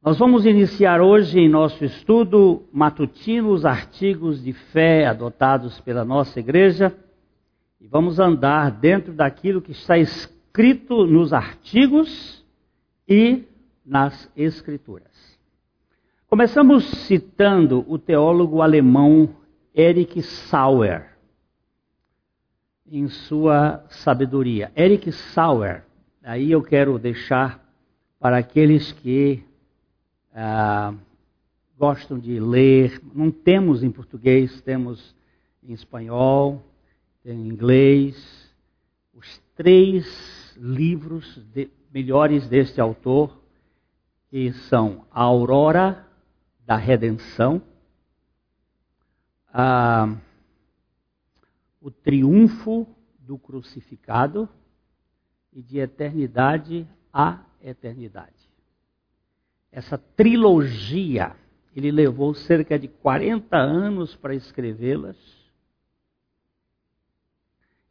Nós vamos iniciar hoje em nosso estudo matutino os artigos de fé adotados pela nossa igreja e vamos andar dentro daquilo que está escrito nos artigos e nas escrituras. Começamos citando o teólogo alemão Erich Sauer em sua sabedoria. Erich Sauer, aí eu quero deixar para aqueles que ah, gostam de ler, não temos em português, temos em espanhol, em inglês, os três livros de, melhores deste autor, que são A Aurora da Redenção, O Triunfo do Crucificado e de Eternidade a Eternidade essa trilogia. Ele levou cerca de 40 anos para escrevê-las.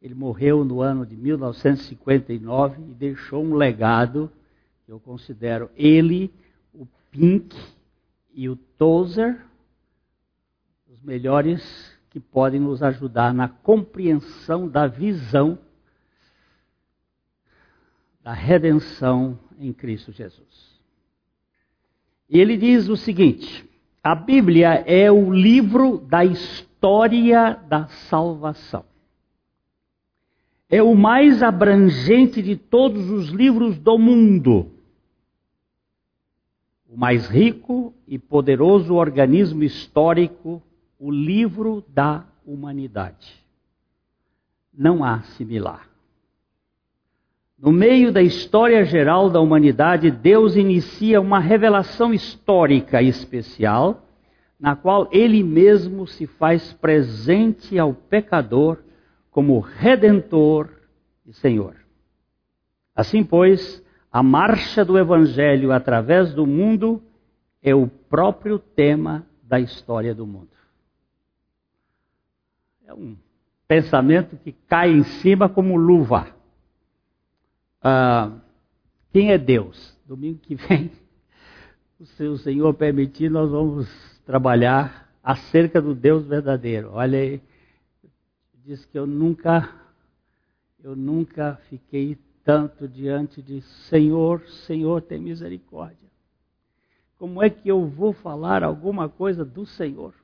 Ele morreu no ano de 1959 e deixou um legado que eu considero ele, o Pink e o Tozer, os melhores que podem nos ajudar na compreensão da visão da redenção em Cristo Jesus. E ele diz o seguinte: a Bíblia é o livro da história da salvação. É o mais abrangente de todos os livros do mundo. O mais rico e poderoso organismo histórico, o livro da humanidade. Não há similar. No meio da história geral da humanidade, Deus inicia uma revelação histórica especial, na qual Ele mesmo se faz presente ao pecador como Redentor e Senhor. Assim, pois, a marcha do Evangelho através do mundo é o próprio tema da história do mundo. É um pensamento que cai em cima como luva. Ah, quem é Deus? Domingo que vem, se o Senhor permitir, nós vamos trabalhar acerca do Deus verdadeiro. Olha aí, diz que eu nunca, eu nunca fiquei tanto diante de Senhor, Senhor, tem misericórdia. Como é que eu vou falar alguma coisa do Senhor?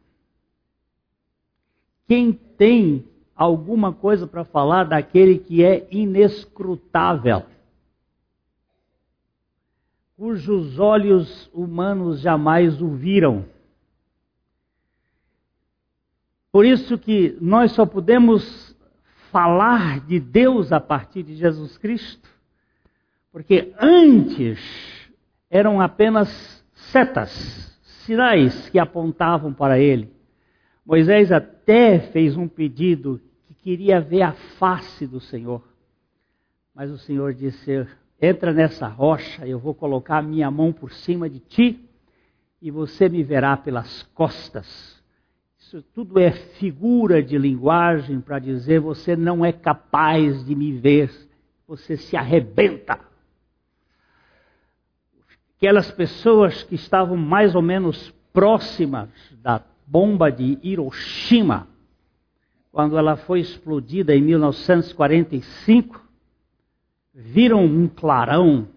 Quem tem alguma coisa para falar daquele que é inescrutável, cujos olhos humanos jamais o viram. Por isso que nós só podemos falar de Deus a partir de Jesus Cristo, porque antes eram apenas setas, sinais que apontavam para ele. Moisés até fez um pedido que queria ver a face do Senhor. Mas o Senhor disse: Entra nessa rocha, eu vou colocar a minha mão por cima de ti e você me verá pelas costas. Isso tudo é figura de linguagem para dizer: você não é capaz de me ver, você se arrebenta. Aquelas pessoas que estavam mais ou menos próximas da bomba de Hiroshima, quando ela foi explodida em 1945, viram um clarão.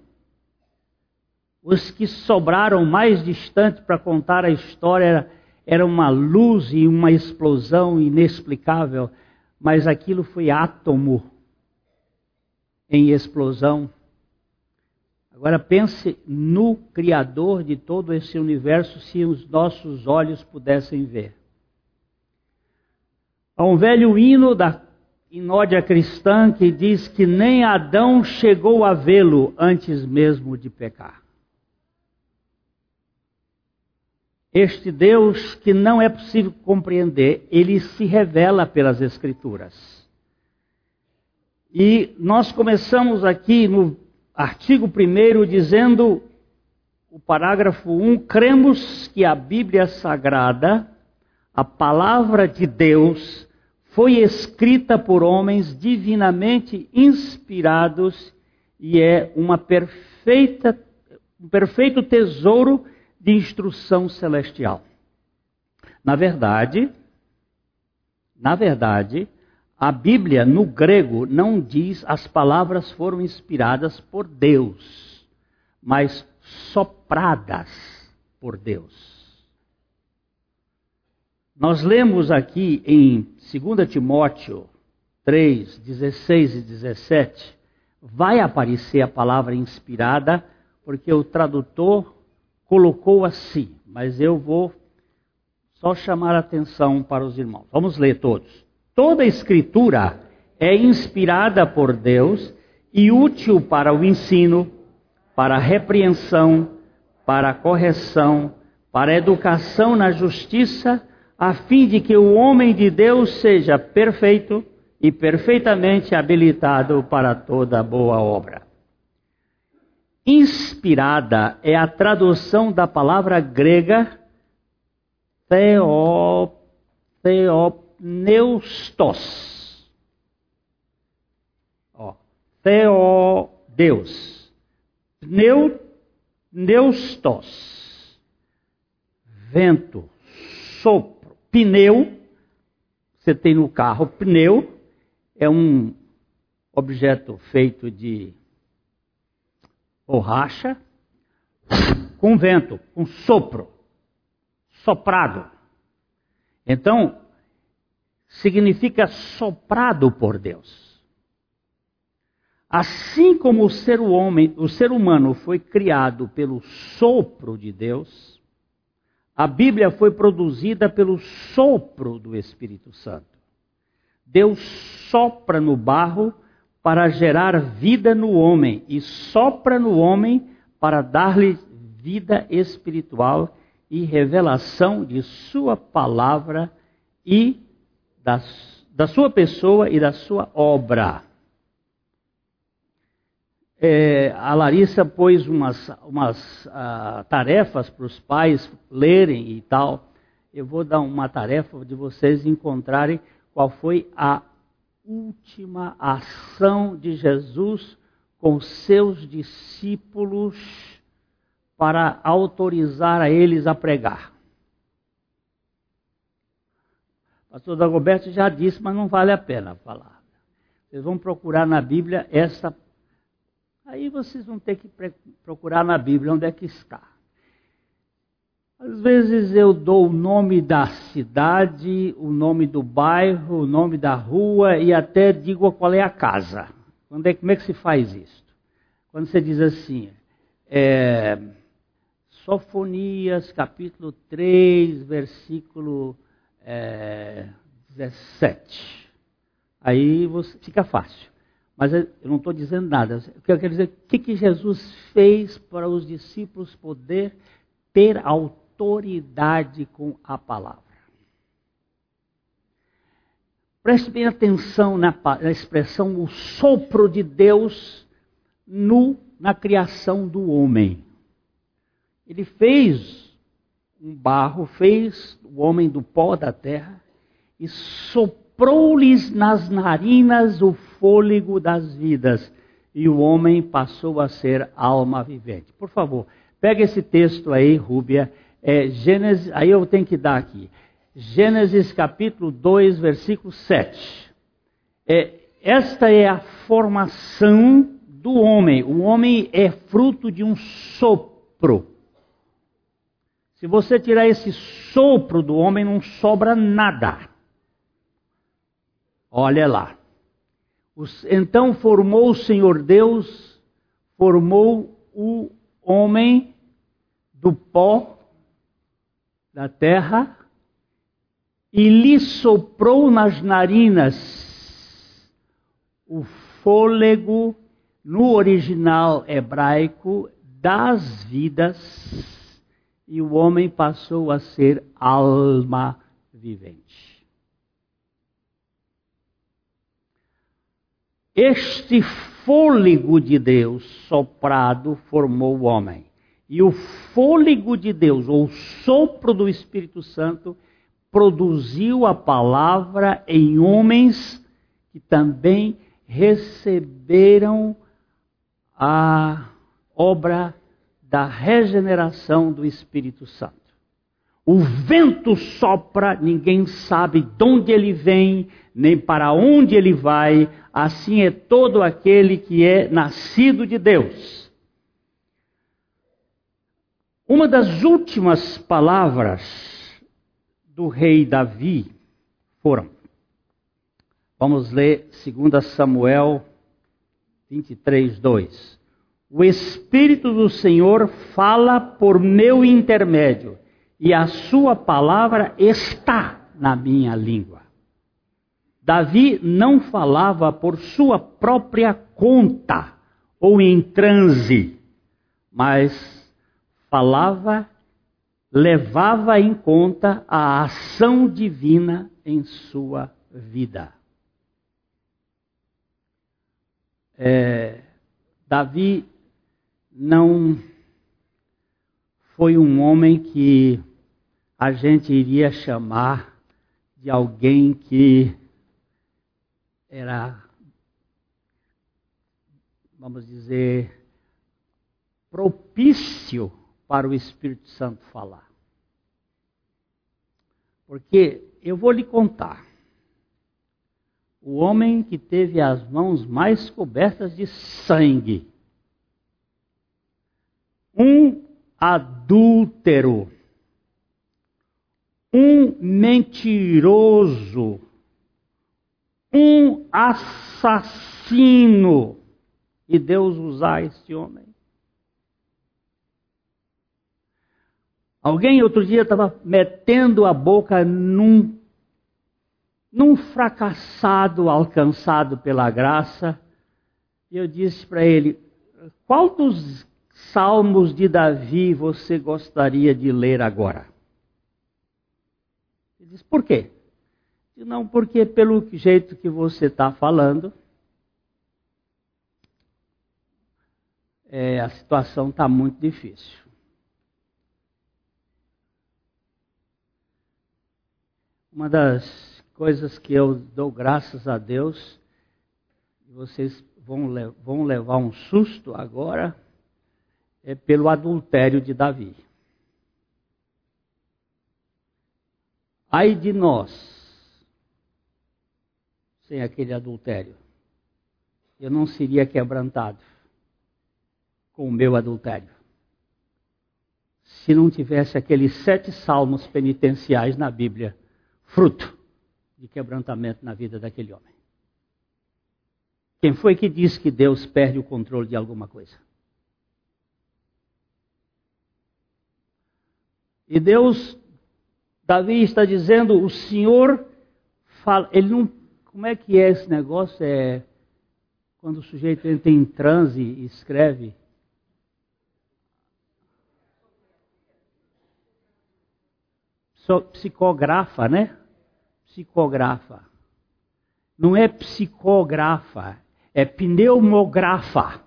Os que sobraram mais distante para contar a história era uma luz e uma explosão inexplicável, mas aquilo foi átomo em explosão. Agora pense no Criador de todo esse universo, se os nossos olhos pudessem ver. Há um velho hino da inódia cristã que diz que nem Adão chegou a vê-lo antes mesmo de pecar. Este Deus que não é possível compreender, ele se revela pelas Escrituras. E nós começamos aqui no artigo 1 dizendo, o parágrafo 1, cremos que a Bíblia Sagrada, a palavra de Deus, foi escrita por homens divinamente inspirados e é uma perfeita, um perfeito tesouro de instrução celestial. Na verdade, na verdade, a Bíblia no grego não diz as palavras foram inspiradas por Deus, mas sopradas por Deus. Nós lemos aqui em 2 Timóteo 3, 16 e 17, vai aparecer a palavra inspirada, porque o tradutor colocou assim, mas eu vou só chamar a atenção para os irmãos. Vamos ler todos. Toda escritura é inspirada por Deus e útil para o ensino, para a repreensão, para a correção, para a educação na justiça, a fim de que o homem de Deus seja perfeito e perfeitamente habilitado para toda boa obra. Inspirada é a tradução da palavra grega theo, theopneustos. Ó, theo, Deus. Pneu, neustos. Vento, sopro. Pneu, você tem no carro pneu, é um objeto feito de borracha com vento, com sopro, soprado. Então, significa soprado por Deus. Assim como o ser, homem, o ser humano foi criado pelo sopro de Deus, a Bíblia foi produzida pelo sopro do Espírito Santo. Deus sopra no barro para gerar vida no homem e sopra no homem para dar-lhe vida espiritual e revelação de sua palavra e da, da sua pessoa e da sua obra. É, a Larissa pôs umas, umas uh, tarefas para os pais lerem e tal. Eu vou dar uma tarefa de vocês encontrarem qual foi a última ação de Jesus com seus discípulos para autorizar a eles a pregar. O pastor Dagoberto já disse, mas não vale a pena falar. Vocês vão procurar na Bíblia essa. Aí vocês vão ter que procurar na Bíblia onde é que está. Às vezes eu dou o nome da cidade, o nome do bairro, o nome da rua e até digo qual é a casa. Quando é, como é que se faz isso? Quando você diz assim, é, Sofonias capítulo 3, versículo é, 17. Aí você, fica fácil. Mas eu não estou dizendo nada. Eu quero dizer, o que, que Jesus fez para os discípulos poder ter autoridade? autoridade com a palavra. Preste bem atenção na, na expressão o sopro de Deus no, na criação do homem. Ele fez um barro, fez o homem do pó da terra e soprou-lhes nas narinas o fôlego das vidas. E o homem passou a ser alma vivente. Por favor, pega esse texto aí, Rúbia, é Gênesis, aí eu tenho que dar aqui. Gênesis capítulo 2, versículo 7. É, esta é a formação do homem. O homem é fruto de um sopro. Se você tirar esse sopro do homem, não sobra nada. Olha lá. Então formou o Senhor Deus, formou o homem do pó da terra e lhe soprou nas narinas o fôlego, no original hebraico, das vidas, e o homem passou a ser alma vivente. Este fôlego de Deus soprado formou o homem. E o fôlego de Deus, ou sopro do Espírito Santo, produziu a palavra em homens que também receberam a obra da regeneração do Espírito Santo. O vento sopra, ninguém sabe de onde ele vem, nem para onde ele vai, assim é todo aquele que é nascido de Deus. Uma das últimas palavras do rei Davi foram. Vamos ler 2 Samuel 23, 2. O Espírito do Senhor fala por meu intermédio, e a sua palavra está na minha língua. Davi não falava por sua própria conta ou em transe, mas falava, levava em conta a ação divina em sua vida. É, Davi não foi um homem que a gente iria chamar de alguém que era, vamos dizer, propício para o Espírito Santo falar. Porque eu vou lhe contar. O homem que teve as mãos mais cobertas de sangue. Um adúltero. Um mentiroso um assassino. E Deus usar esse homem. Alguém outro dia estava metendo a boca num, num fracassado alcançado pela graça. E eu disse para ele: qual dos salmos de Davi você gostaria de ler agora? Ele disse: por quê? Não, porque pelo jeito que você está falando, é, a situação está muito difícil. Uma das coisas que eu dou graças a Deus, vocês vão, vão levar um susto agora, é pelo adultério de Davi. Ai de nós, sem aquele adultério. Eu não seria quebrantado com o meu adultério. Se não tivesse aqueles sete salmos penitenciais na Bíblia, fruto de quebrantamento na vida daquele homem. Quem foi que disse que Deus perde o controle de alguma coisa? E Deus, Davi está dizendo, o Senhor fala, ele não como é que é esse negócio? É quando o sujeito entra em transe e escreve. Psicografa, né? Psicografa. Não é psicografa, é pneumografa.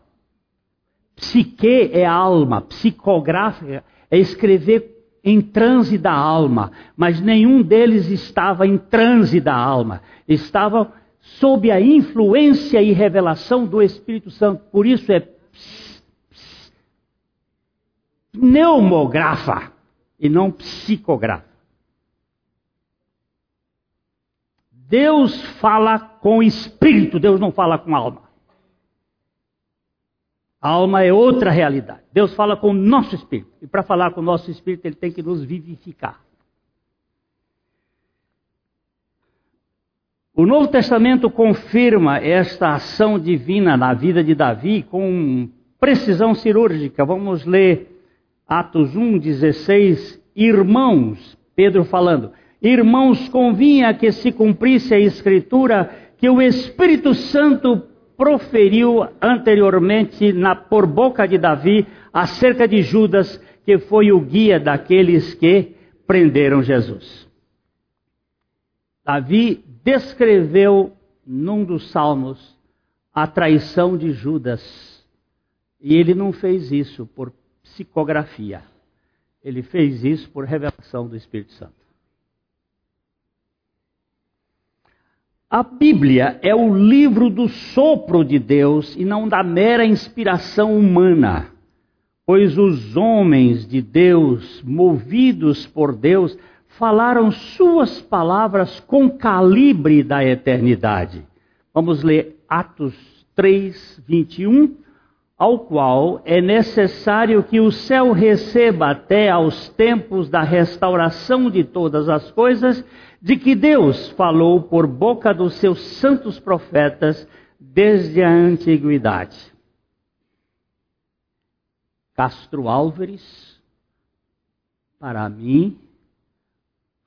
Psique é alma, psicografa é escrever em transe da alma, mas nenhum deles estava em transe da alma, estavam sob a influência e revelação do Espírito Santo. Por isso é pneumografa e não psicografa. Deus fala com espírito, Deus não fala com alma. A alma é outra realidade. Deus fala com o nosso espírito. E para falar com o nosso espírito, ele tem que nos vivificar. O Novo Testamento confirma esta ação divina na vida de Davi com precisão cirúrgica. Vamos ler Atos 1, 16. Irmãos, Pedro falando, irmãos, convinha que se cumprisse a Escritura que o Espírito Santo proferiu anteriormente na, por boca de Davi acerca de Judas, que foi o guia daqueles que prenderam Jesus. Davi descreveu num dos salmos a traição de Judas. E ele não fez isso por psicografia. Ele fez isso por revelação do Espírito Santo. A Bíblia é o livro do sopro de Deus e não da mera inspiração humana. Pois os homens de Deus, movidos por Deus, falaram suas palavras com calibre da eternidade. Vamos ler Atos 3, 21 ao qual é necessário que o céu receba até aos tempos da restauração de todas as coisas, de que Deus falou por boca dos seus santos profetas desde a antiguidade. Castro Álvares, para mim,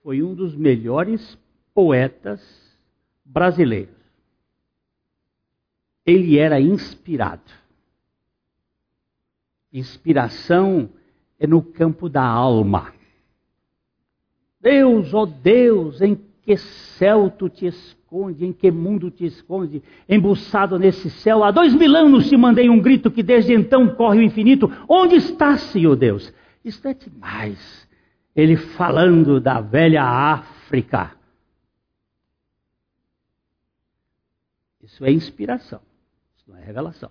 foi um dos melhores poetas brasileiros. Ele era inspirado Inspiração é no campo da alma. Deus, ó oh Deus, em que céu tu te esconde, em que mundo te esconde, embuçado nesse céu? Há dois mil anos te mandei um grito que desde então corre o infinito. Onde está, Senhor Deus? Isso é demais. Ele falando da velha África. Isso é inspiração, isso não é revelação.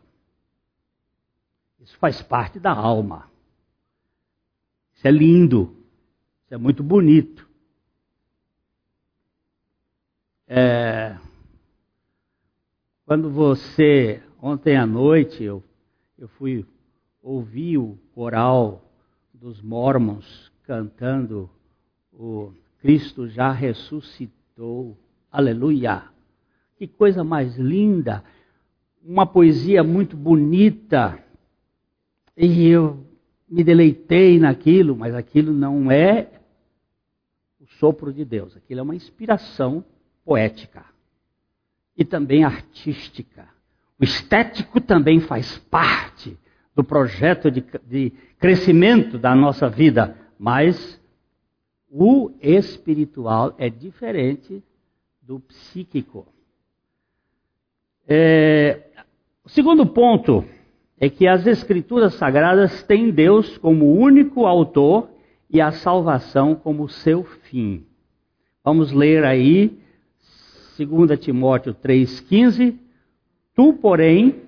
Isso faz parte da alma. Isso é lindo. Isso é muito bonito. É, quando você, ontem à noite, eu, eu fui ouvir o coral dos Mormons cantando o Cristo já ressuscitou. Aleluia! Que coisa mais linda! Uma poesia muito bonita e eu me deleitei naquilo, mas aquilo não é o sopro de Deus, aquilo é uma inspiração poética e também artística. O estético também faz parte do projeto de, de crescimento da nossa vida, mas o espiritual é diferente do psíquico. É, o segundo ponto é que as Escrituras Sagradas têm Deus como único autor e a salvação como seu fim. Vamos ler aí 2 Timóteo 3,15. Tu, porém,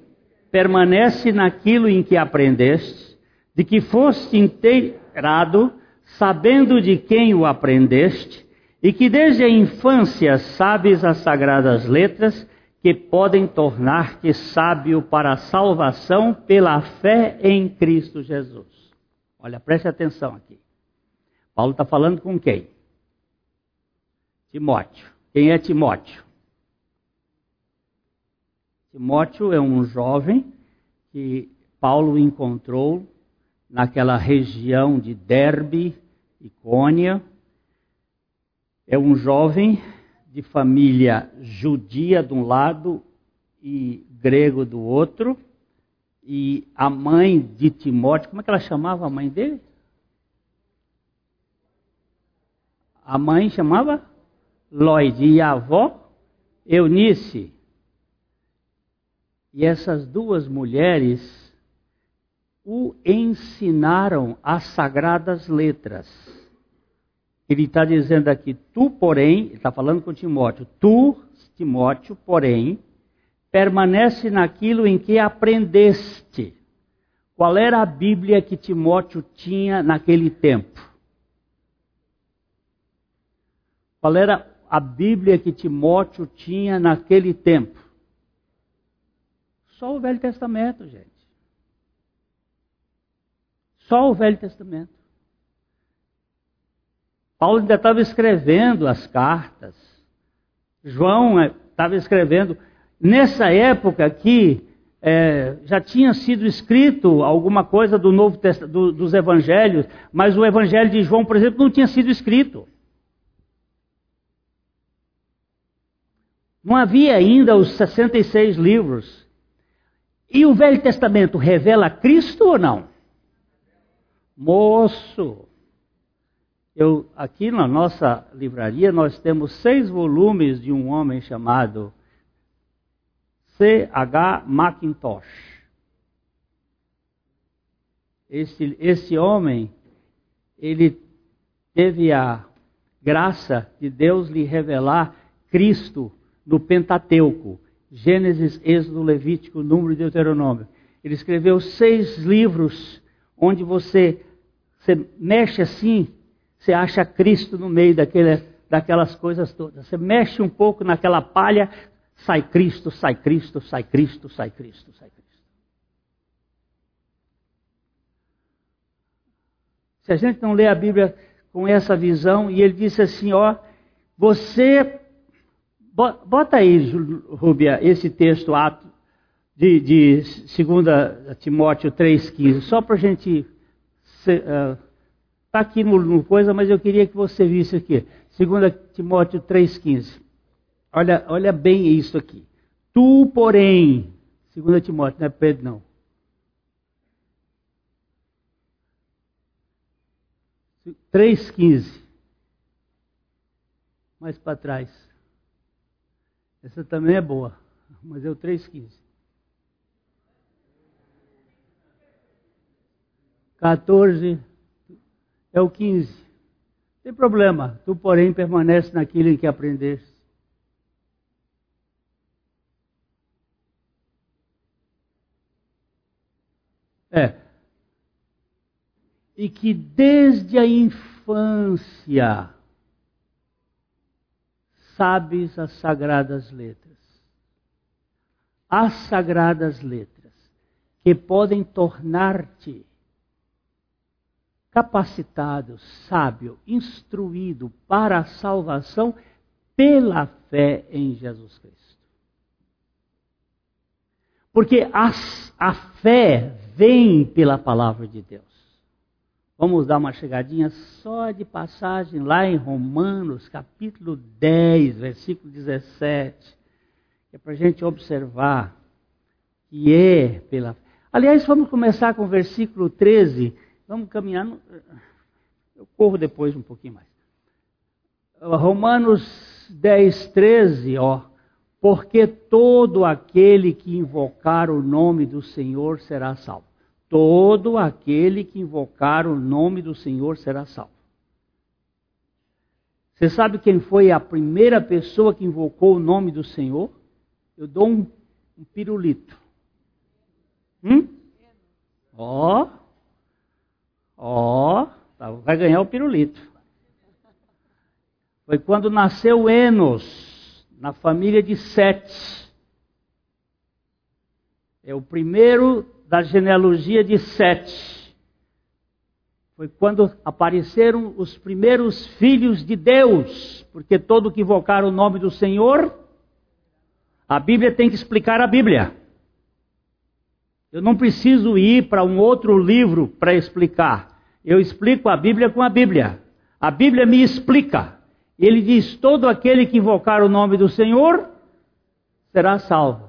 permanece naquilo em que aprendeste, de que foste inteirado, sabendo de quem o aprendeste, e que desde a infância sabes as sagradas letras, que podem tornar-te sábio para a salvação pela fé em Cristo Jesus. Olha, preste atenção aqui. Paulo está falando com quem? Timóteo. Quem é Timóteo? Timóteo é um jovem que Paulo encontrou naquela região de Derbe, Icônia. É um jovem de família judia de um lado e grego do outro. E a mãe de Timóteo, como é que ela chamava a mãe dele? A mãe chamava Lloyd e a avó Eunice. E essas duas mulheres o ensinaram as sagradas letras. Ele está dizendo aqui, tu, porém, está falando com Timóteo, tu, Timóteo, porém, permanece naquilo em que aprendeste. Qual era a Bíblia que Timóteo tinha naquele tempo? Qual era a Bíblia que Timóteo tinha naquele tempo? Só o Velho Testamento, gente. Só o Velho Testamento. Paulo ainda estava escrevendo as cartas. João estava escrevendo. Nessa época aqui, é, já tinha sido escrito alguma coisa do Novo do, dos Evangelhos, mas o Evangelho de João, por exemplo, não tinha sido escrito. Não havia ainda os 66 livros. E o Velho Testamento revela Cristo ou não? Moço, eu, aqui na nossa livraria nós temos seis volumes de um homem chamado C.H. Macintosh. Esse, esse homem, ele teve a graça de Deus lhe revelar Cristo no Pentateuco, Gênesis, Êxodo, Levítico, Número e Deuteronômio. Ele escreveu seis livros onde você, você mexe assim, você acha Cristo no meio daquele, daquelas coisas todas. Você mexe um pouco naquela palha, sai Cristo, sai Cristo, sai Cristo, sai Cristo, sai Cristo. Se a gente não lê a Bíblia com essa visão, e ele disse assim: ó, você. Bota aí, Rúbia, esse texto, ato de, de 2 Timóteo 3,15, só para a gente. Uh, aqui no, no, coisa, mas eu queria que você visse aqui. 2 Timóteo 3,15. Olha, olha bem isso aqui. Tu, porém, 2 Timóteo, não é Pedro, não. 3,15. Mais para trás. Essa também é boa, mas é o 3,15. 14 é o 15. Tem problema. Tu, porém, permanece naquilo em que aprendeste. É, e que desde a infância sabes as sagradas letras. As sagradas letras que podem tornar-te capacitado, sábio, instruído para a salvação pela fé em Jesus Cristo. Porque a, a fé vem pela palavra de Deus. Vamos dar uma chegadinha só de passagem lá em Romanos, capítulo 10, versículo 17, que é para a gente observar que é pela. Aliás, vamos começar com o versículo 13, vamos caminhando. Eu corro depois um pouquinho mais. Romanos 10, 13, ó. Porque todo aquele que invocar o nome do Senhor será salvo. Todo aquele que invocar o nome do Senhor será salvo. Você sabe quem foi a primeira pessoa que invocou o nome do Senhor? Eu dou um, um pirulito. Hum? Ó. Ó. Tá, vai ganhar o pirulito. Foi quando nasceu Enos, na família de Sete. É o primeiro da genealogia de Sete. Foi quando apareceram os primeiros filhos de Deus, porque todo que invocar o nome do Senhor, a Bíblia tem que explicar a Bíblia. Eu não preciso ir para um outro livro para explicar. Eu explico a Bíblia com a Bíblia. A Bíblia me explica. Ele diz: todo aquele que invocar o nome do Senhor será salvo.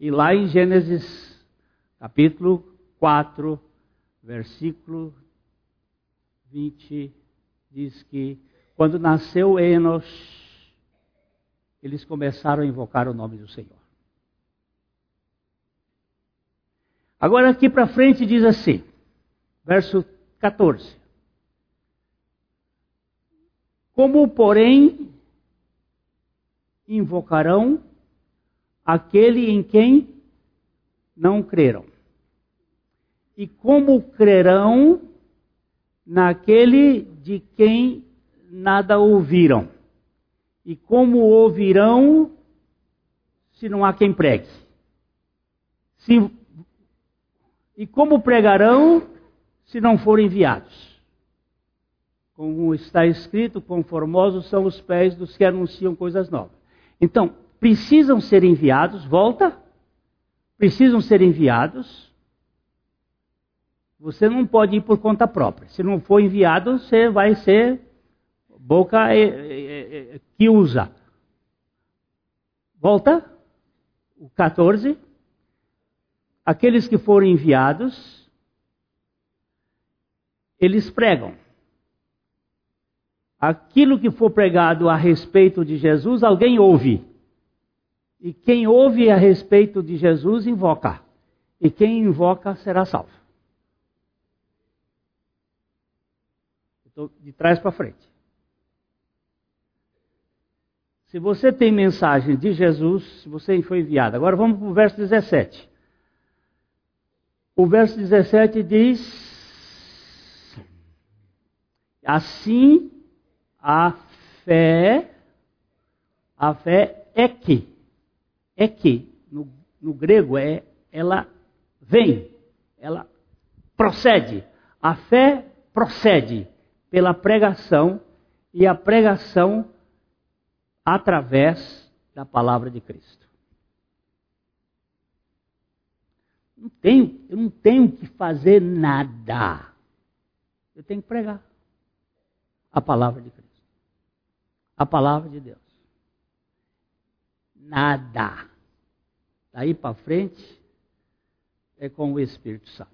E lá em Gênesis capítulo 4, versículo 20, diz que quando nasceu Enos, eles começaram a invocar o nome do Senhor. Agora aqui para frente diz assim, verso 14. Como, porém, invocarão aquele em quem não creram? E como crerão naquele de quem nada ouviram? E como ouvirão se não há quem pregue? Se, e como pregarão se não forem enviados? Como está escrito, conformosos são os pés dos que anunciam coisas novas. Então, precisam ser enviados, volta, precisam ser enviados você não pode ir por conta própria. Se não for enviado, você vai ser boca que usa. Volta. O 14. Aqueles que foram enviados, eles pregam. Aquilo que for pregado a respeito de Jesus, alguém ouve. E quem ouve a respeito de Jesus, invoca. E quem invoca será salvo. Estou de trás para frente. Se você tem mensagem de Jesus, você foi enviado. Agora vamos para o verso 17. O verso 17 diz: Assim a fé, a fé é que, é que, no, no grego é, ela vem, ela procede. A fé procede pela pregação e a pregação através da palavra de Cristo. Não tenho, eu não tenho que fazer nada. Eu tenho que pregar a palavra de Cristo. A palavra de Deus. Nada. Daí para frente é com o Espírito Santo.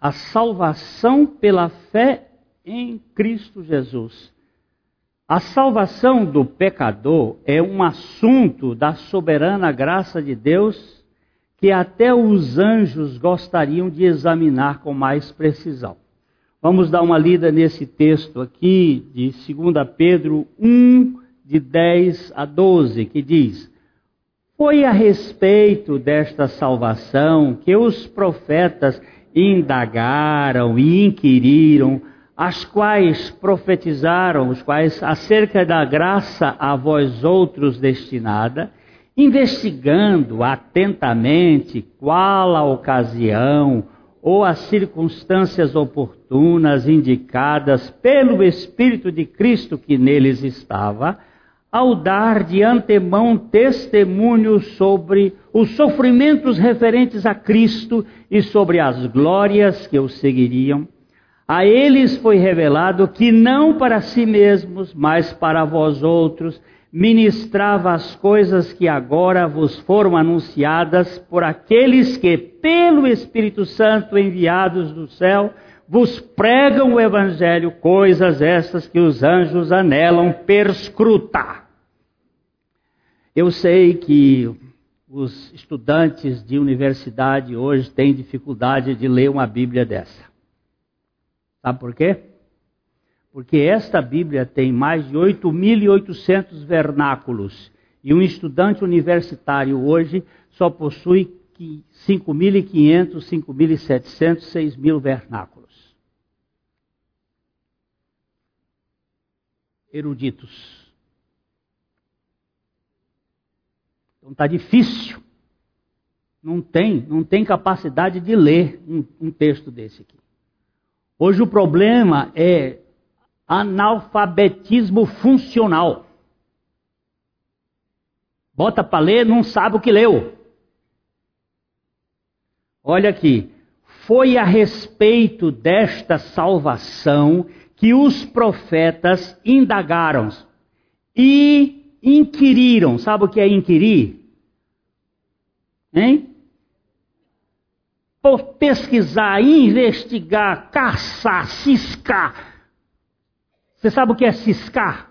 a salvação pela fé em Cristo Jesus. A salvação do pecador é um assunto da soberana graça de Deus que até os anjos gostariam de examinar com mais precisão. Vamos dar uma lida nesse texto aqui de 2 Pedro 1, de 10 a 12, que diz: Foi a respeito desta salvação que os profetas indagaram e inquiriram, as quais profetizaram, os quais acerca da graça a vós outros destinada, investigando atentamente qual a ocasião ou as circunstâncias oportunas indicadas pelo Espírito de Cristo que neles estava, ao dar de antemão testemunho sobre os sofrimentos referentes a Cristo e sobre as glórias que o seguiriam, a eles foi revelado que não para si mesmos, mas para vós outros, ministrava as coisas que agora vos foram anunciadas por aqueles que, pelo Espírito Santo enviados do céu, vos pregam o Evangelho, coisas essas que os anjos anelam perscrutar. Eu sei que os estudantes de universidade hoje têm dificuldade de ler uma Bíblia dessa. Sabe por quê? Porque esta Bíblia tem mais de 8.800 vernáculos e um estudante universitário hoje só possui 5.500, 5.700, 6.000 vernáculos. Eruditos. Então está difícil. Não tem, não tem capacidade de ler um, um texto desse aqui. Hoje o problema é analfabetismo funcional. Bota para ler, não sabe o que leu. Olha aqui. Foi a respeito desta salvação que os profetas indagaram e inquiriram. Sabe o que é inquirir? Hein? Por pesquisar, investigar, caçar, ciscar. Você sabe o que é ciscar?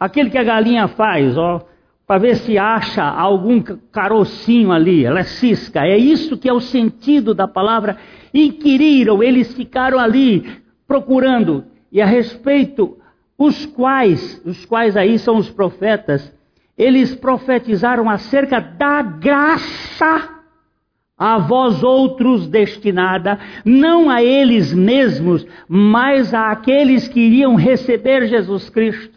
Aquele que a galinha faz, ó, para ver se acha algum carocinho ali. Ela é cisca. É isso que é o sentido da palavra. Inquiriram, eles ficaram ali procurando. E a respeito os quais, os quais aí são os profetas, eles profetizaram acerca da graça a vós outros destinada, não a eles mesmos, mas a aqueles que iriam receber Jesus Cristo.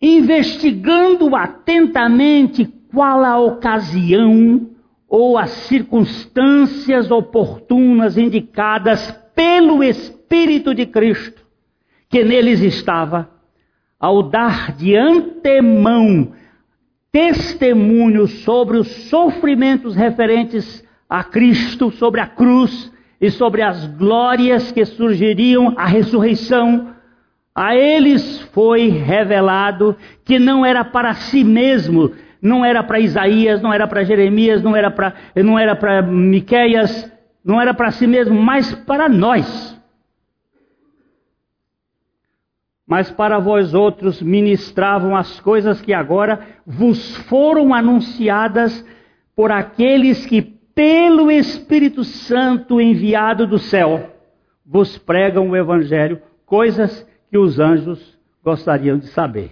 Investigando atentamente qual a ocasião ou as circunstâncias oportunas indicadas pelo Espírito de Cristo que neles estava, ao dar de antemão testemunho sobre os sofrimentos referentes a Cristo, sobre a cruz e sobre as glórias que surgiriam à ressurreição, a eles foi revelado que não era para si mesmo, não era para Isaías, não era para Jeremias, não era para não era para Miqueias, não era para si mesmo, mas para nós mas para vós outros ministravam as coisas que agora vos foram anunciadas por aqueles que, pelo Espírito Santo enviado do céu, vos pregam o Evangelho, coisas que os anjos gostariam de saber.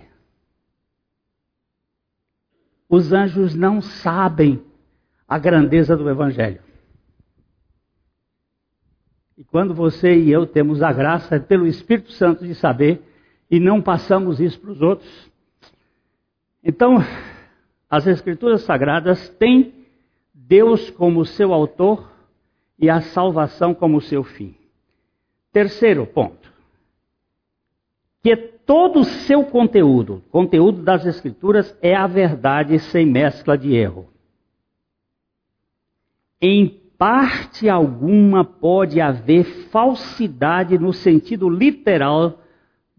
Os anjos não sabem a grandeza do Evangelho. E quando você e eu temos a graça pelo Espírito Santo de saber e não passamos isso para os outros, então as Escrituras Sagradas têm Deus como seu autor e a salvação como seu fim. Terceiro ponto. Que todo o seu conteúdo, conteúdo das Escrituras, é a verdade sem mescla de erro. Em parte alguma pode haver falsidade no sentido literal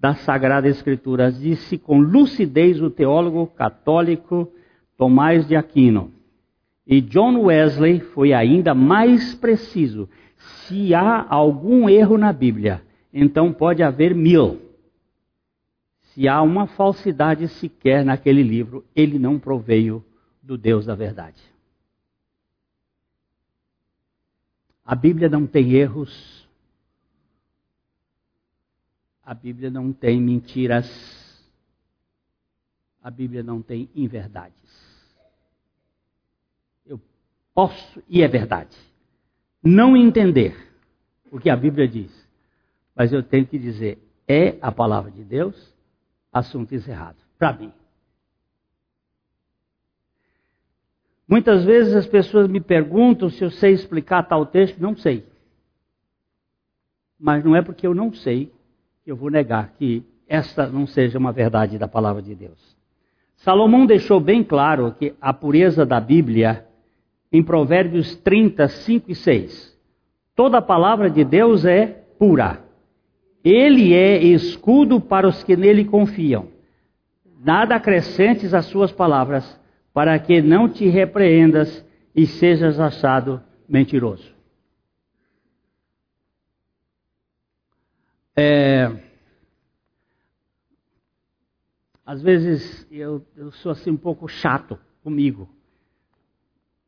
da Sagrada Escritura, disse com lucidez o teólogo católico Tomás de Aquino. E John Wesley foi ainda mais preciso. Se há algum erro na Bíblia, então pode haver mil. Se há uma falsidade sequer naquele livro, ele não proveio do Deus da verdade. A Bíblia não tem erros. A Bíblia não tem mentiras. A Bíblia não tem inverdades. Eu posso, e é verdade, não entender o que a Bíblia diz, mas eu tenho que dizer, é a palavra de Deus, assunto encerrado, para mim. Muitas vezes as pessoas me perguntam se eu sei explicar tal texto, não sei. Mas não é porque eu não sei eu vou negar que esta não seja uma verdade da palavra de Deus. Salomão deixou bem claro que a pureza da Bíblia em Provérbios 30, 5 e 6. Toda a palavra de Deus é pura. Ele é escudo para os que nele confiam. Nada acrescentes às suas palavras para que não te repreendas e sejas achado mentiroso. É, às vezes eu, eu sou assim um pouco chato comigo.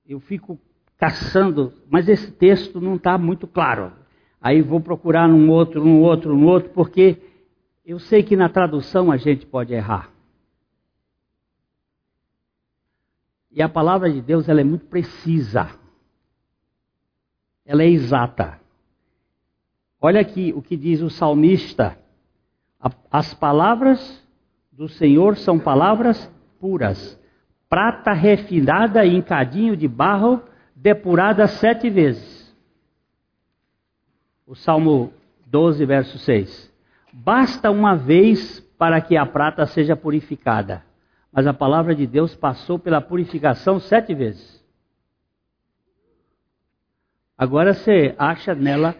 Eu fico caçando, mas esse texto não está muito claro. Aí vou procurar num outro, num outro, num outro, porque eu sei que na tradução a gente pode errar. E a palavra de Deus ela é muito precisa. Ela é exata. Olha aqui o que diz o salmista. As palavras do Senhor são palavras puras, prata refinada em cadinho de barro, depurada sete vezes. O Salmo 12, verso 6. Basta uma vez para que a prata seja purificada mas a palavra de Deus passou pela purificação sete vezes. Agora você acha nela,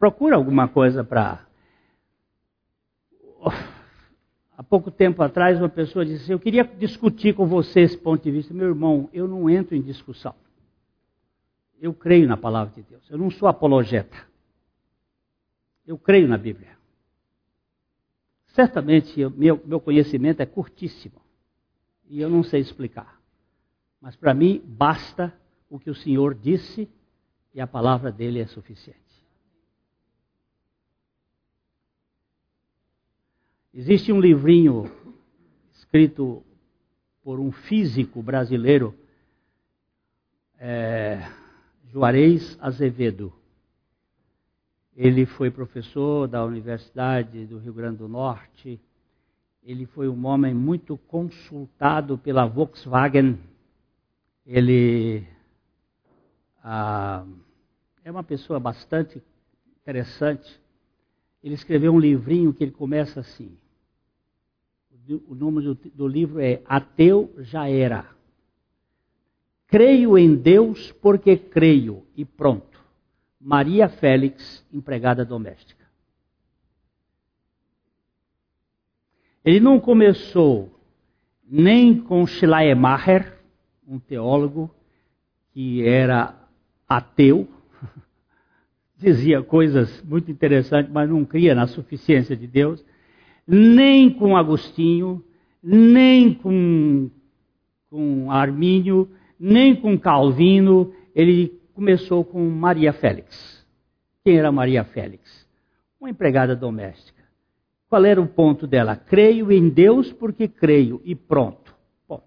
procura alguma coisa para. Há pouco tempo atrás, uma pessoa disse: assim, Eu queria discutir com você esse ponto de vista. Meu irmão, eu não entro em discussão. Eu creio na palavra de Deus. Eu não sou apologeta. Eu creio na Bíblia. Certamente, meu, meu conhecimento é curtíssimo e eu não sei explicar. Mas para mim basta o que o Senhor disse e a palavra dele é suficiente. Existe um livrinho escrito por um físico brasileiro, é, Juarez Azevedo. Ele foi professor da Universidade do Rio Grande do Norte ele foi um homem muito consultado pela Volkswagen. Ele ah, é uma pessoa bastante interessante. Ele escreveu um livrinho que ele começa assim. O nome do, do livro é Ateu Já Era. Creio em Deus porque creio, e pronto. Maria Félix, empregada doméstica. Ele não começou nem com Schleiermacher, um teólogo que era ateu, dizia coisas muito interessantes, mas não cria na suficiência de Deus, nem com Agostinho, nem com, com Armínio, nem com Calvino, ele começou com Maria Félix. Quem era Maria Félix? Uma empregada doméstica Qual era o ponto dela? Creio em Deus porque creio e pronto. Ponto.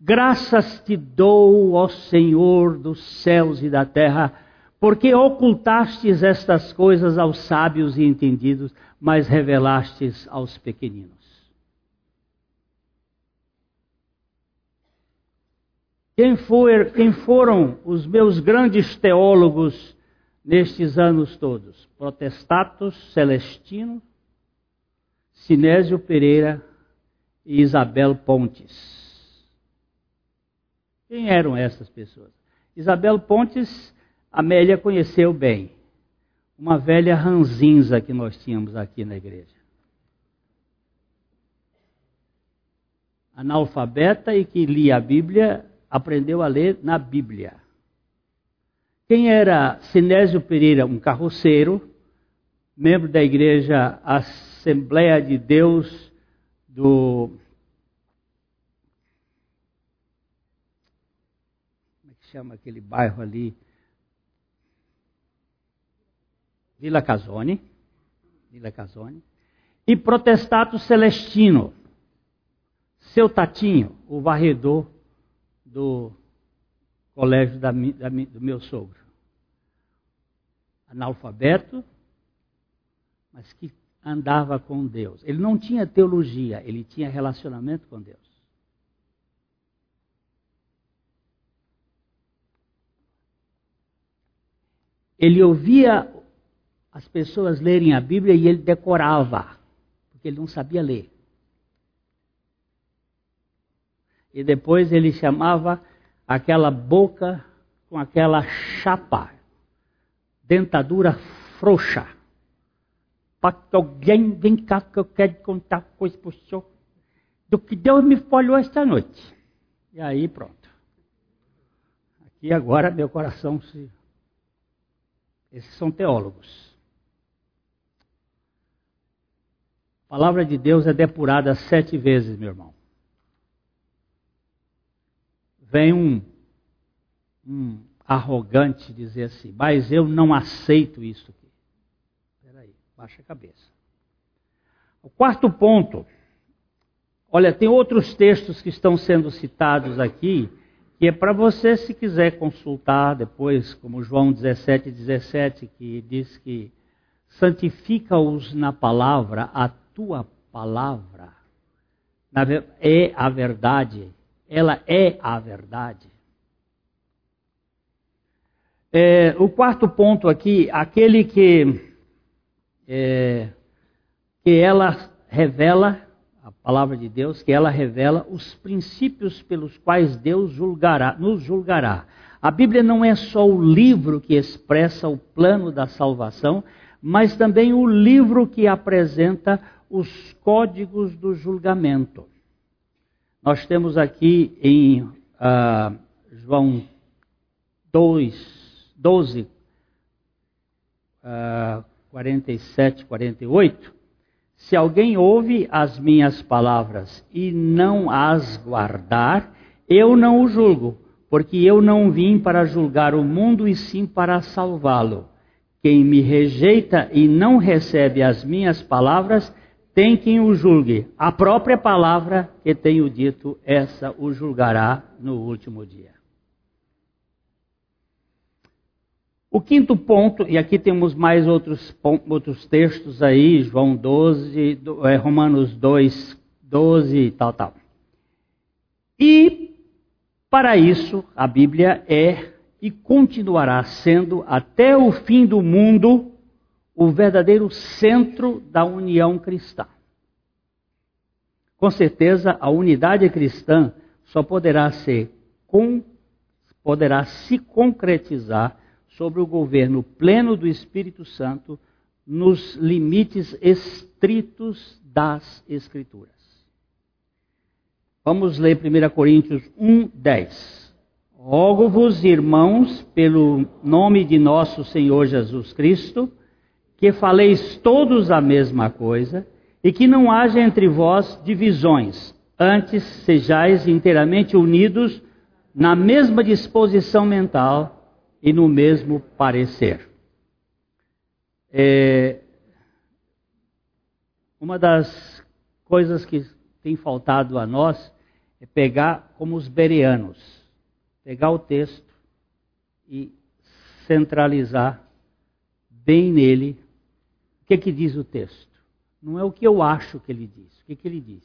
Graças te dou, ó Senhor dos céus e da terra, porque ocultastes estas coisas aos sábios e entendidos, mas revelastes aos pequeninos. Quem, quem foram os meus grandes teólogos nestes anos todos? Protestatos Celestino, Sinésio Pereira e Isabel Pontes. Quem eram essas pessoas? Isabel Pontes, Amélia conheceu bem. Uma velha ranzinza que nós tínhamos aqui na igreja. Analfabeta e que lia a Bíblia, aprendeu a ler na Bíblia. Quem era Sinésio Pereira? Um carroceiro, membro da igreja Assembleia de Deus do. Como é que chama aquele bairro ali? Vila Casone. Vila Casone. E Protestato Celestino. Seu Tatinho, o varredor do colégio da, da, do meu sogro. Analfabeto, mas que andava com Deus. Ele não tinha teologia, ele tinha relacionamento com Deus. Ele ouvia as pessoas lerem a Bíblia e ele decorava, porque ele não sabia ler. E depois ele chamava aquela boca com aquela chapa, dentadura frouxa. Para que alguém vem cá que eu quero contar coisa para o senhor do que Deus me falou esta noite. E aí pronto. Aqui agora meu coração se. Esses são teólogos. A palavra de Deus é depurada sete vezes, meu irmão vem um, um arrogante dizer assim, mas eu não aceito isso aqui. Espera aí, baixa a cabeça. O quarto ponto, olha, tem outros textos que estão sendo citados aqui, que é para você, se quiser consultar depois, como João 17, 17, que diz que santifica-os na palavra, a tua palavra é a verdade ela é a verdade. É, o quarto ponto aqui, aquele que, é, que ela revela, a palavra de Deus, que ela revela os princípios pelos quais Deus julgará, nos julgará. A Bíblia não é só o livro que expressa o plano da salvação, mas também o livro que apresenta os códigos do julgamento. Nós temos aqui em uh, João 2, 12, uh, 47, 48. Se alguém ouve as minhas palavras e não as guardar, eu não o julgo, porque eu não vim para julgar o mundo e sim para salvá-lo. Quem me rejeita e não recebe as minhas palavras, tem quem o julgue. A própria palavra que tenho dito, essa o julgará no último dia. O quinto ponto, e aqui temos mais outros, outros textos aí, João 12, é, Romanos 2, 12 e tal, tal. E, para isso, a Bíblia é e continuará sendo, até o fim do mundo, o verdadeiro centro da união cristã. Com certeza, a unidade cristã só poderá ser com, poderá se concretizar sobre o governo pleno do Espírito Santo nos limites estritos das Escrituras. Vamos ler 1 Coríntios 1, 10. Rogo-vos, irmãos, pelo nome de nosso Senhor Jesus Cristo, que faleis todos a mesma coisa, e que não haja entre vós divisões, antes sejais inteiramente unidos na mesma disposição mental e no mesmo parecer. É, uma das coisas que tem faltado a nós é pegar como os bereanos, pegar o texto e centralizar bem nele o que, que diz o texto. Não é o que eu acho que ele diz, o que, que ele diz.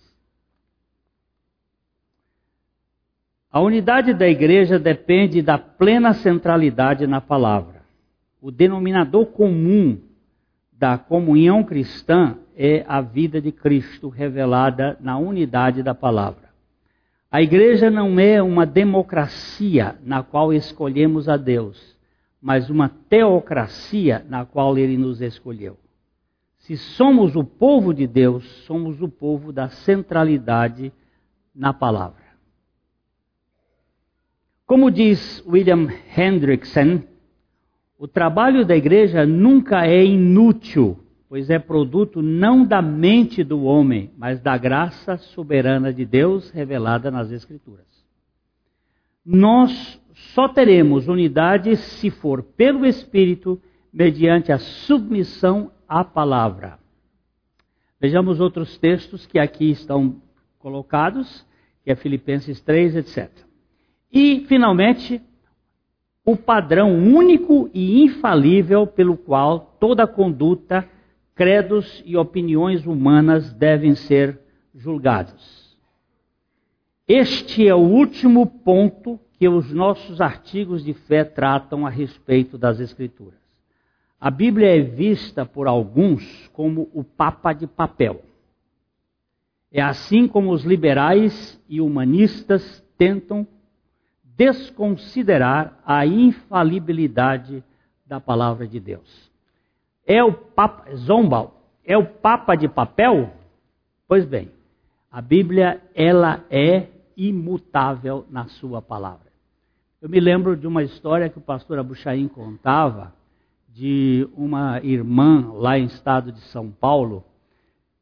A unidade da igreja depende da plena centralidade na palavra. O denominador comum da comunhão cristã é a vida de Cristo revelada na unidade da palavra. A igreja não é uma democracia na qual escolhemos a Deus, mas uma teocracia na qual ele nos escolheu. Se somos o povo de Deus, somos o povo da centralidade na palavra. Como diz William Hendrickson, o trabalho da igreja nunca é inútil, pois é produto não da mente do homem, mas da graça soberana de Deus revelada nas Escrituras. Nós só teremos unidade se for pelo Espírito, mediante a submissão à palavra. Vejamos outros textos que aqui estão colocados, que é Filipenses 3, etc. E, finalmente, o padrão único e infalível pelo qual toda conduta, credos e opiniões humanas devem ser julgados. Este é o último ponto que os nossos artigos de fé tratam a respeito das Escrituras. A Bíblia é vista por alguns como o Papa de papel. É assim como os liberais e humanistas tentam desconsiderar a infalibilidade da palavra de Deus. É o Papa, Zombal, é o Papa de papel? Pois bem, a Bíblia, ela é imutável na sua palavra. Eu me lembro de uma história que o pastor Abuchaim contava de uma irmã lá em estado de São Paulo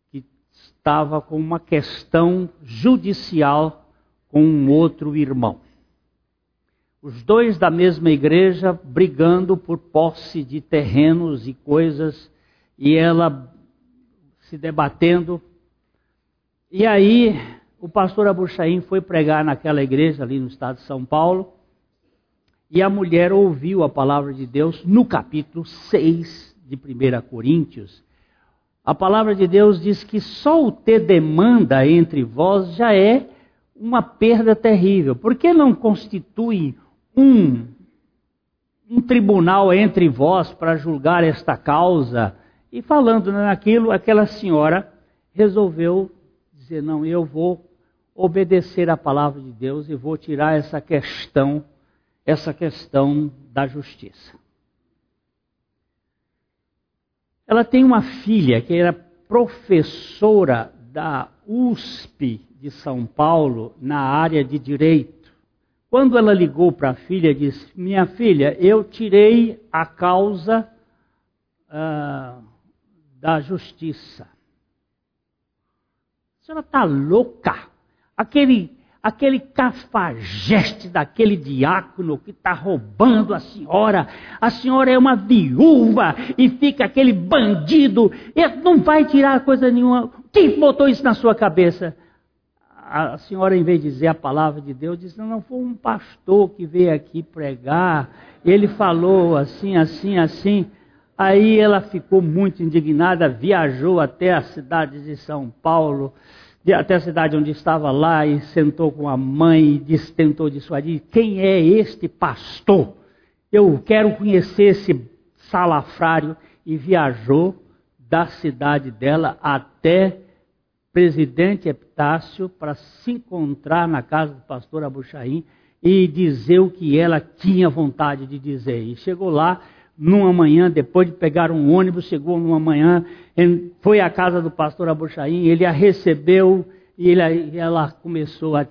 que estava com uma questão judicial com um outro irmão. Os dois da mesma igreja brigando por posse de terrenos e coisas, e ela se debatendo. E aí, o pastor Abuchaim foi pregar naquela igreja ali no estado de São Paulo, e a mulher ouviu a palavra de Deus no capítulo 6 de 1 Coríntios. A palavra de Deus diz que só o ter demanda entre vós já é uma perda terrível. Por que não constitui um, um tribunal entre vós para julgar esta causa. E falando naquilo, aquela senhora resolveu dizer: Não, eu vou obedecer à palavra de Deus e vou tirar essa questão, essa questão da justiça. Ela tem uma filha que era professora da USP de São Paulo na área de direito. Quando ela ligou para a filha, disse: Minha filha, eu tirei a causa uh, da justiça. A senhora está louca. Aquele, aquele cafajeste daquele diácono que está roubando a senhora. A senhora é uma viúva e fica aquele bandido. Ele não vai tirar coisa nenhuma. Quem botou isso na sua cabeça? A senhora, em vez de dizer a palavra de Deus, disse: Não, foi um pastor que veio aqui pregar, ele falou assim, assim, assim. Aí ela ficou muito indignada, viajou até a cidade de São Paulo, até a cidade onde estava lá, e sentou com a mãe e disse, tentou dissuadir: Quem é este pastor? Eu quero conhecer esse salafrário. E viajou da cidade dela até presidente Epitácio para se encontrar na casa do pastor Abuchaim e dizer o que ela tinha vontade de dizer. E chegou lá numa manhã, depois de pegar um ônibus, chegou numa manhã, foi à casa do pastor Abuchaim, ele a recebeu e ele, ela começou a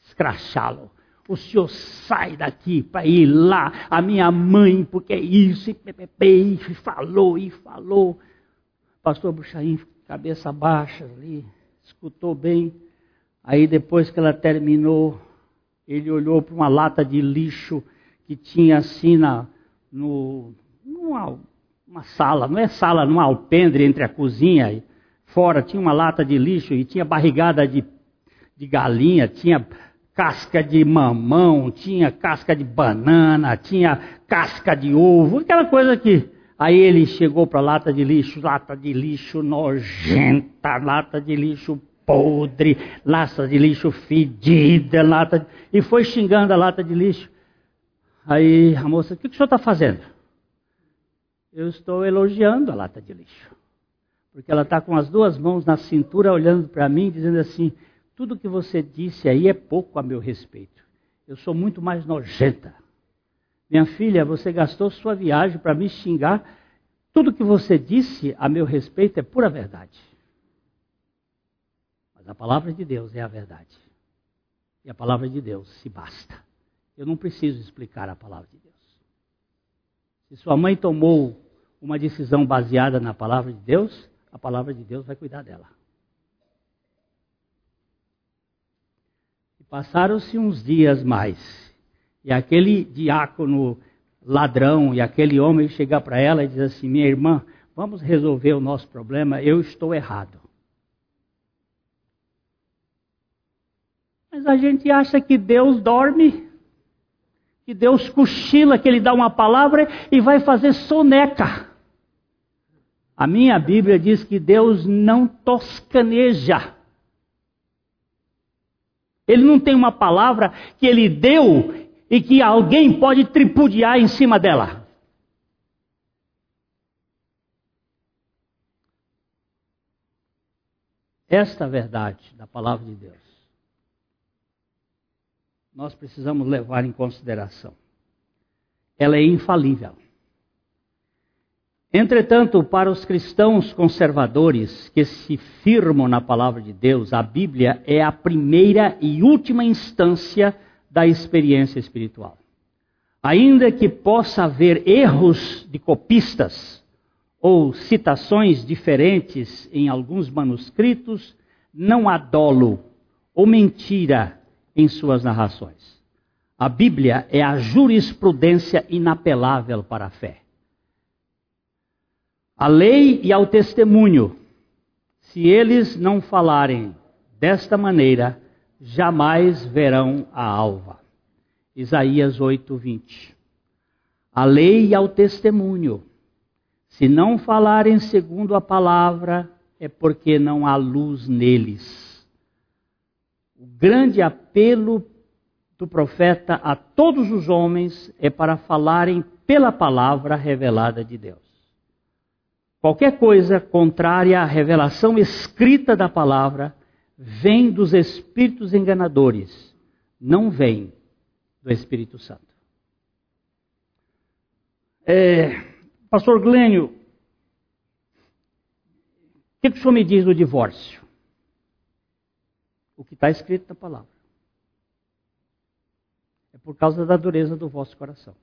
escrachá-lo. O senhor sai daqui para ir lá, a minha mãe, porque é isso, e, e, falou, e falou. Pastor Abuchaim cabeça baixa ali, escutou bem. Aí depois que ela terminou, ele olhou para uma lata de lixo que tinha assim na, no, numa uma sala, não é sala, num alpendre entre a cozinha e fora, tinha uma lata de lixo e tinha barrigada de, de galinha, tinha casca de mamão, tinha casca de banana, tinha casca de ovo, aquela coisa que. Aí ele chegou para a lata de lixo, lata de lixo nojenta, lata de lixo podre, lata de lixo fedida, lata de... e foi xingando a lata de lixo. Aí a moça, o que, que o senhor está fazendo? Eu estou elogiando a lata de lixo. Porque ela está com as duas mãos na cintura olhando para mim, dizendo assim: tudo que você disse aí é pouco a meu respeito. Eu sou muito mais nojenta. Minha filha, você gastou sua viagem para me xingar. Tudo que você disse a meu respeito é pura verdade. Mas a palavra de Deus é a verdade. E a palavra de Deus se basta. Eu não preciso explicar a palavra de Deus. Se sua mãe tomou uma decisão baseada na palavra de Deus, a palavra de Deus vai cuidar dela. Passaram-se uns dias mais. E aquele diácono ladrão e aquele homem chegar para ela e diz assim: Minha irmã, vamos resolver o nosso problema, eu estou errado. Mas a gente acha que Deus dorme que Deus cochila, que Ele dá uma palavra e vai fazer soneca. A minha Bíblia diz que Deus não toscaneja. Ele não tem uma palavra que Ele deu e que alguém pode tripudiar em cima dela. Esta verdade da palavra de Deus nós precisamos levar em consideração. Ela é infalível. Entretanto, para os cristãos conservadores que se firmam na palavra de Deus, a Bíblia é a primeira e última instância da experiência espiritual. Ainda que possa haver erros de copistas ou citações diferentes em alguns manuscritos, não há dolo ou mentira em suas narrações. A Bíblia é a jurisprudência inapelável para a fé. A lei e ao testemunho, se eles não falarem desta maneira, jamais verão a alva. Isaías 8, 20. A lei e ao testemunho, se não falarem segundo a palavra, é porque não há luz neles. O grande apelo do profeta a todos os homens é para falarem pela palavra revelada de Deus. Qualquer coisa contrária à revelação escrita da palavra vem dos espíritos enganadores, não vem do Espírito Santo. É, Pastor Glênio, o que, que o senhor me diz do divórcio? o que está escrito na palavra. É por causa da dureza do vosso coração.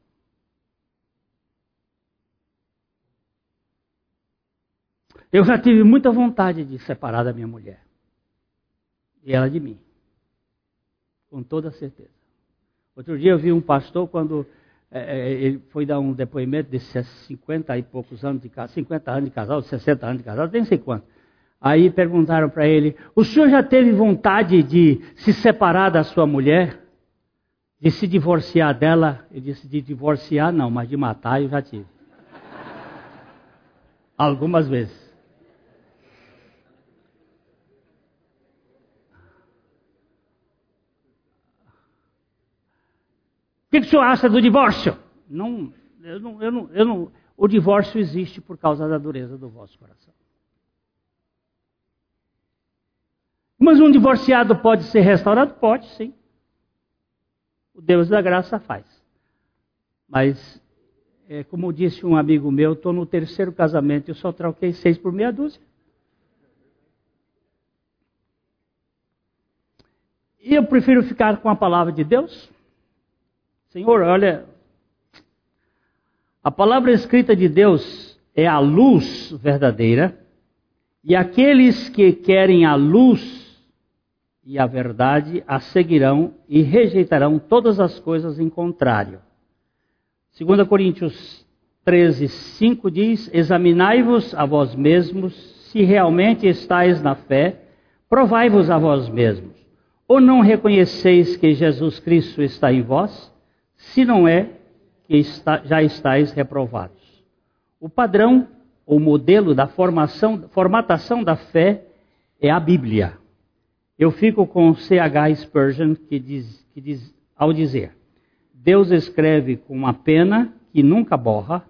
Eu já tive muita vontade de separar da minha mulher. E ela de mim. Com toda certeza. Outro dia eu vi um pastor quando é, ele foi dar um depoimento de 50 e poucos anos de casal, 50 anos de casal, 60 anos de casal, nem sei quanto. Aí perguntaram para ele: O senhor já teve vontade de se separar da sua mulher? De se divorciar dela? Ele disse: De divorciar não, mas de matar eu já tive. Algumas vezes. O que, que o senhor acha do divórcio? Não, eu não, eu não, eu não, o divórcio existe por causa da dureza do vosso coração. Mas um divorciado pode ser restaurado? Pode, sim. O Deus da graça faz. Mas, é, como disse um amigo meu, estou no terceiro casamento e eu só troquei seis por meia dúzia. E eu prefiro ficar com a palavra de Deus. Senhor, olha, a palavra escrita de Deus é a luz verdadeira, e aqueles que querem a luz e a verdade a seguirão e rejeitarão todas as coisas em contrário. 2 Coríntios 13, 5 diz: Examinai-vos a vós mesmos, se realmente estáis na fé, provai-vos a vós mesmos. Ou não reconheceis que Jesus Cristo está em vós? Se não é, que está, já estáis reprovados. O padrão, ou modelo da formação, formatação da fé é a Bíblia. Eu fico com C.H. Spurgeon, que diz, que diz, ao dizer: Deus escreve com uma pena que nunca borra,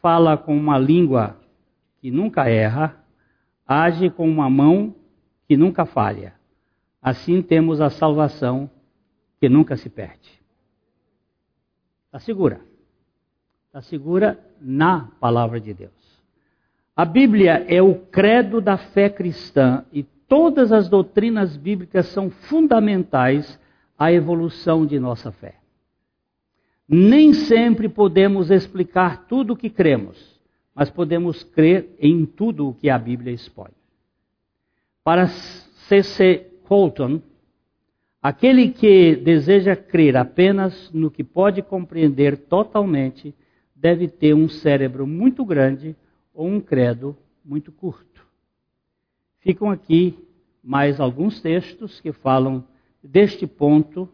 fala com uma língua que nunca erra, age com uma mão que nunca falha. Assim temos a salvação que nunca se perde. Está segura. Está segura na palavra de Deus. A Bíblia é o credo da fé cristã e todas as doutrinas bíblicas são fundamentais à evolução de nossa fé. Nem sempre podemos explicar tudo o que cremos, mas podemos crer em tudo o que a Bíblia expõe. Para C.C. Colton, aquele que deseja crer apenas no que pode compreender totalmente deve ter um cérebro muito grande ou um credo muito curto. Ficam aqui mais alguns textos que falam deste ponto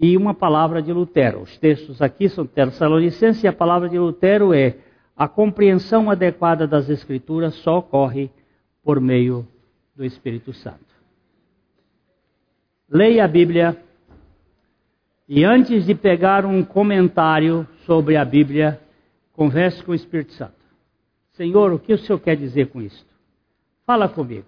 e uma palavra de Lutero. Os textos aqui são Tessalonicenses e a palavra de Lutero é a compreensão adequada das Escrituras só ocorre por meio do Espírito Santo. Leia a Bíblia e antes de pegar um comentário sobre a Bíblia, converse com o Espírito Santo. Senhor, o que o Senhor quer dizer com isto? Fala comigo.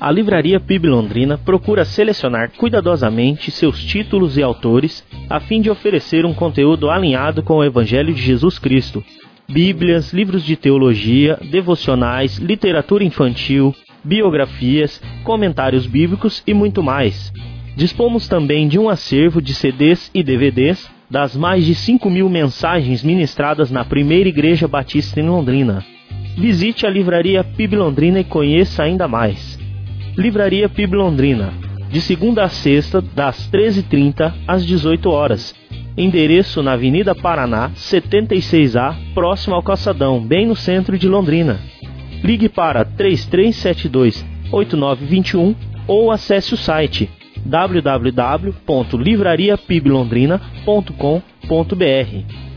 A Livraria PIB Londrina procura selecionar cuidadosamente seus títulos e autores a fim de oferecer um conteúdo alinhado com o Evangelho de Jesus Cristo. Bíblias, livros de teologia, devocionais, literatura infantil, biografias, comentários bíblicos e muito mais. Dispomos também de um acervo de CDs e DVDs das mais de 5 mil mensagens ministradas na primeira Igreja Batista em Londrina. Visite a Livraria PIB Londrina e conheça ainda mais. Livraria PIB Londrina, de segunda a sexta, das 13h30 às 18 horas. Endereço na Avenida Paraná, 76A, próximo ao Calçadão, bem no centro de Londrina. Ligue para 3372 8921 ou acesse o site www.livrariapiblondrina.com.br.